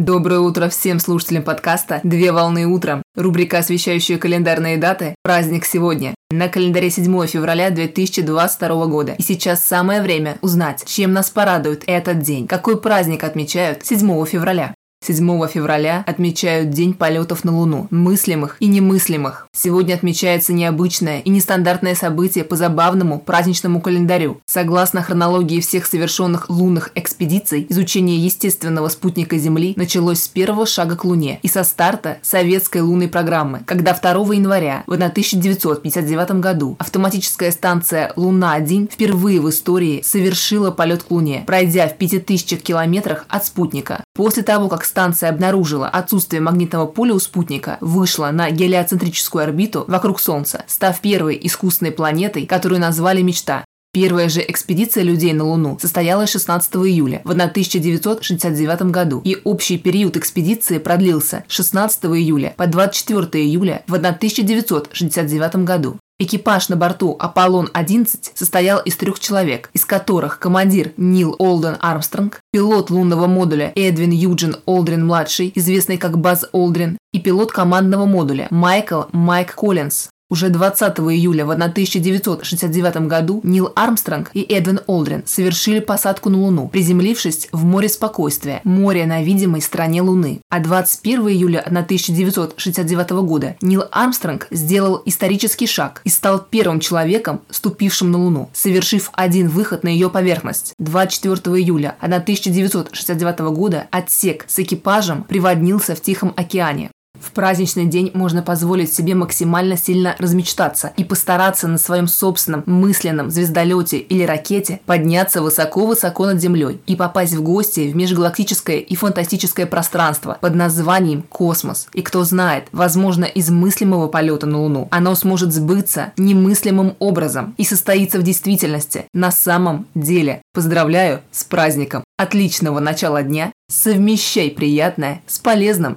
Доброе утро всем слушателям подкаста «Две волны утром». Рубрика, освещающая календарные даты. Праздник сегодня. На календаре 7 февраля 2022 года. И сейчас самое время узнать, чем нас порадует этот день. Какой праздник отмечают 7 февраля. 7 февраля отмечают День полетов на Луну, мыслимых и немыслимых. Сегодня отмечается необычное и нестандартное событие по забавному праздничному календарю. Согласно хронологии всех совершенных лунных экспедиций, изучение естественного спутника Земли началось с первого шага к Луне и со старта советской лунной программы, когда 2 января в 1959 году автоматическая станция «Луна-1» впервые в истории совершила полет к Луне, пройдя в 5000 километрах от спутника. После того, как станция обнаружила отсутствие магнитного поля у спутника, вышла на гелиоцентрическую орбиту вокруг Солнца, став первой искусственной планетой, которую назвали «Мечта». Первая же экспедиция людей на Луну состоялась 16 июля в 1969 году, и общий период экспедиции продлился с 16 июля по 24 июля в 1969 году. Экипаж на борту «Аполлон-11» состоял из трех человек, из которых командир Нил Олден Армстронг, пилот лунного модуля Эдвин Юджин Олдрин-младший, известный как Баз Олдрин, и пилот командного модуля Майкл Майк Коллинз. Уже 20 июля в 1969 году Нил Армстронг и Эдвин Олдрин совершили посадку на Луну, приземлившись в море спокойствия, море на видимой стороне Луны. А 21 июля 1969 года Нил Армстронг сделал исторический шаг и стал первым человеком, ступившим на Луну, совершив один выход на ее поверхность. 24 июля 1969 года отсек с экипажем приводнился в Тихом океане. В праздничный день можно позволить себе максимально сильно размечтаться и постараться на своем собственном мысленном звездолете или ракете подняться высоко-высоко над Землей и попасть в гости в межгалактическое и фантастическое пространство под названием космос. И кто знает, возможно, из мыслимого полета на Луну оно сможет сбыться немыслимым образом и состоится в действительности на самом деле. Поздравляю с праздником! Отличного начала дня! Совмещай приятное с полезным!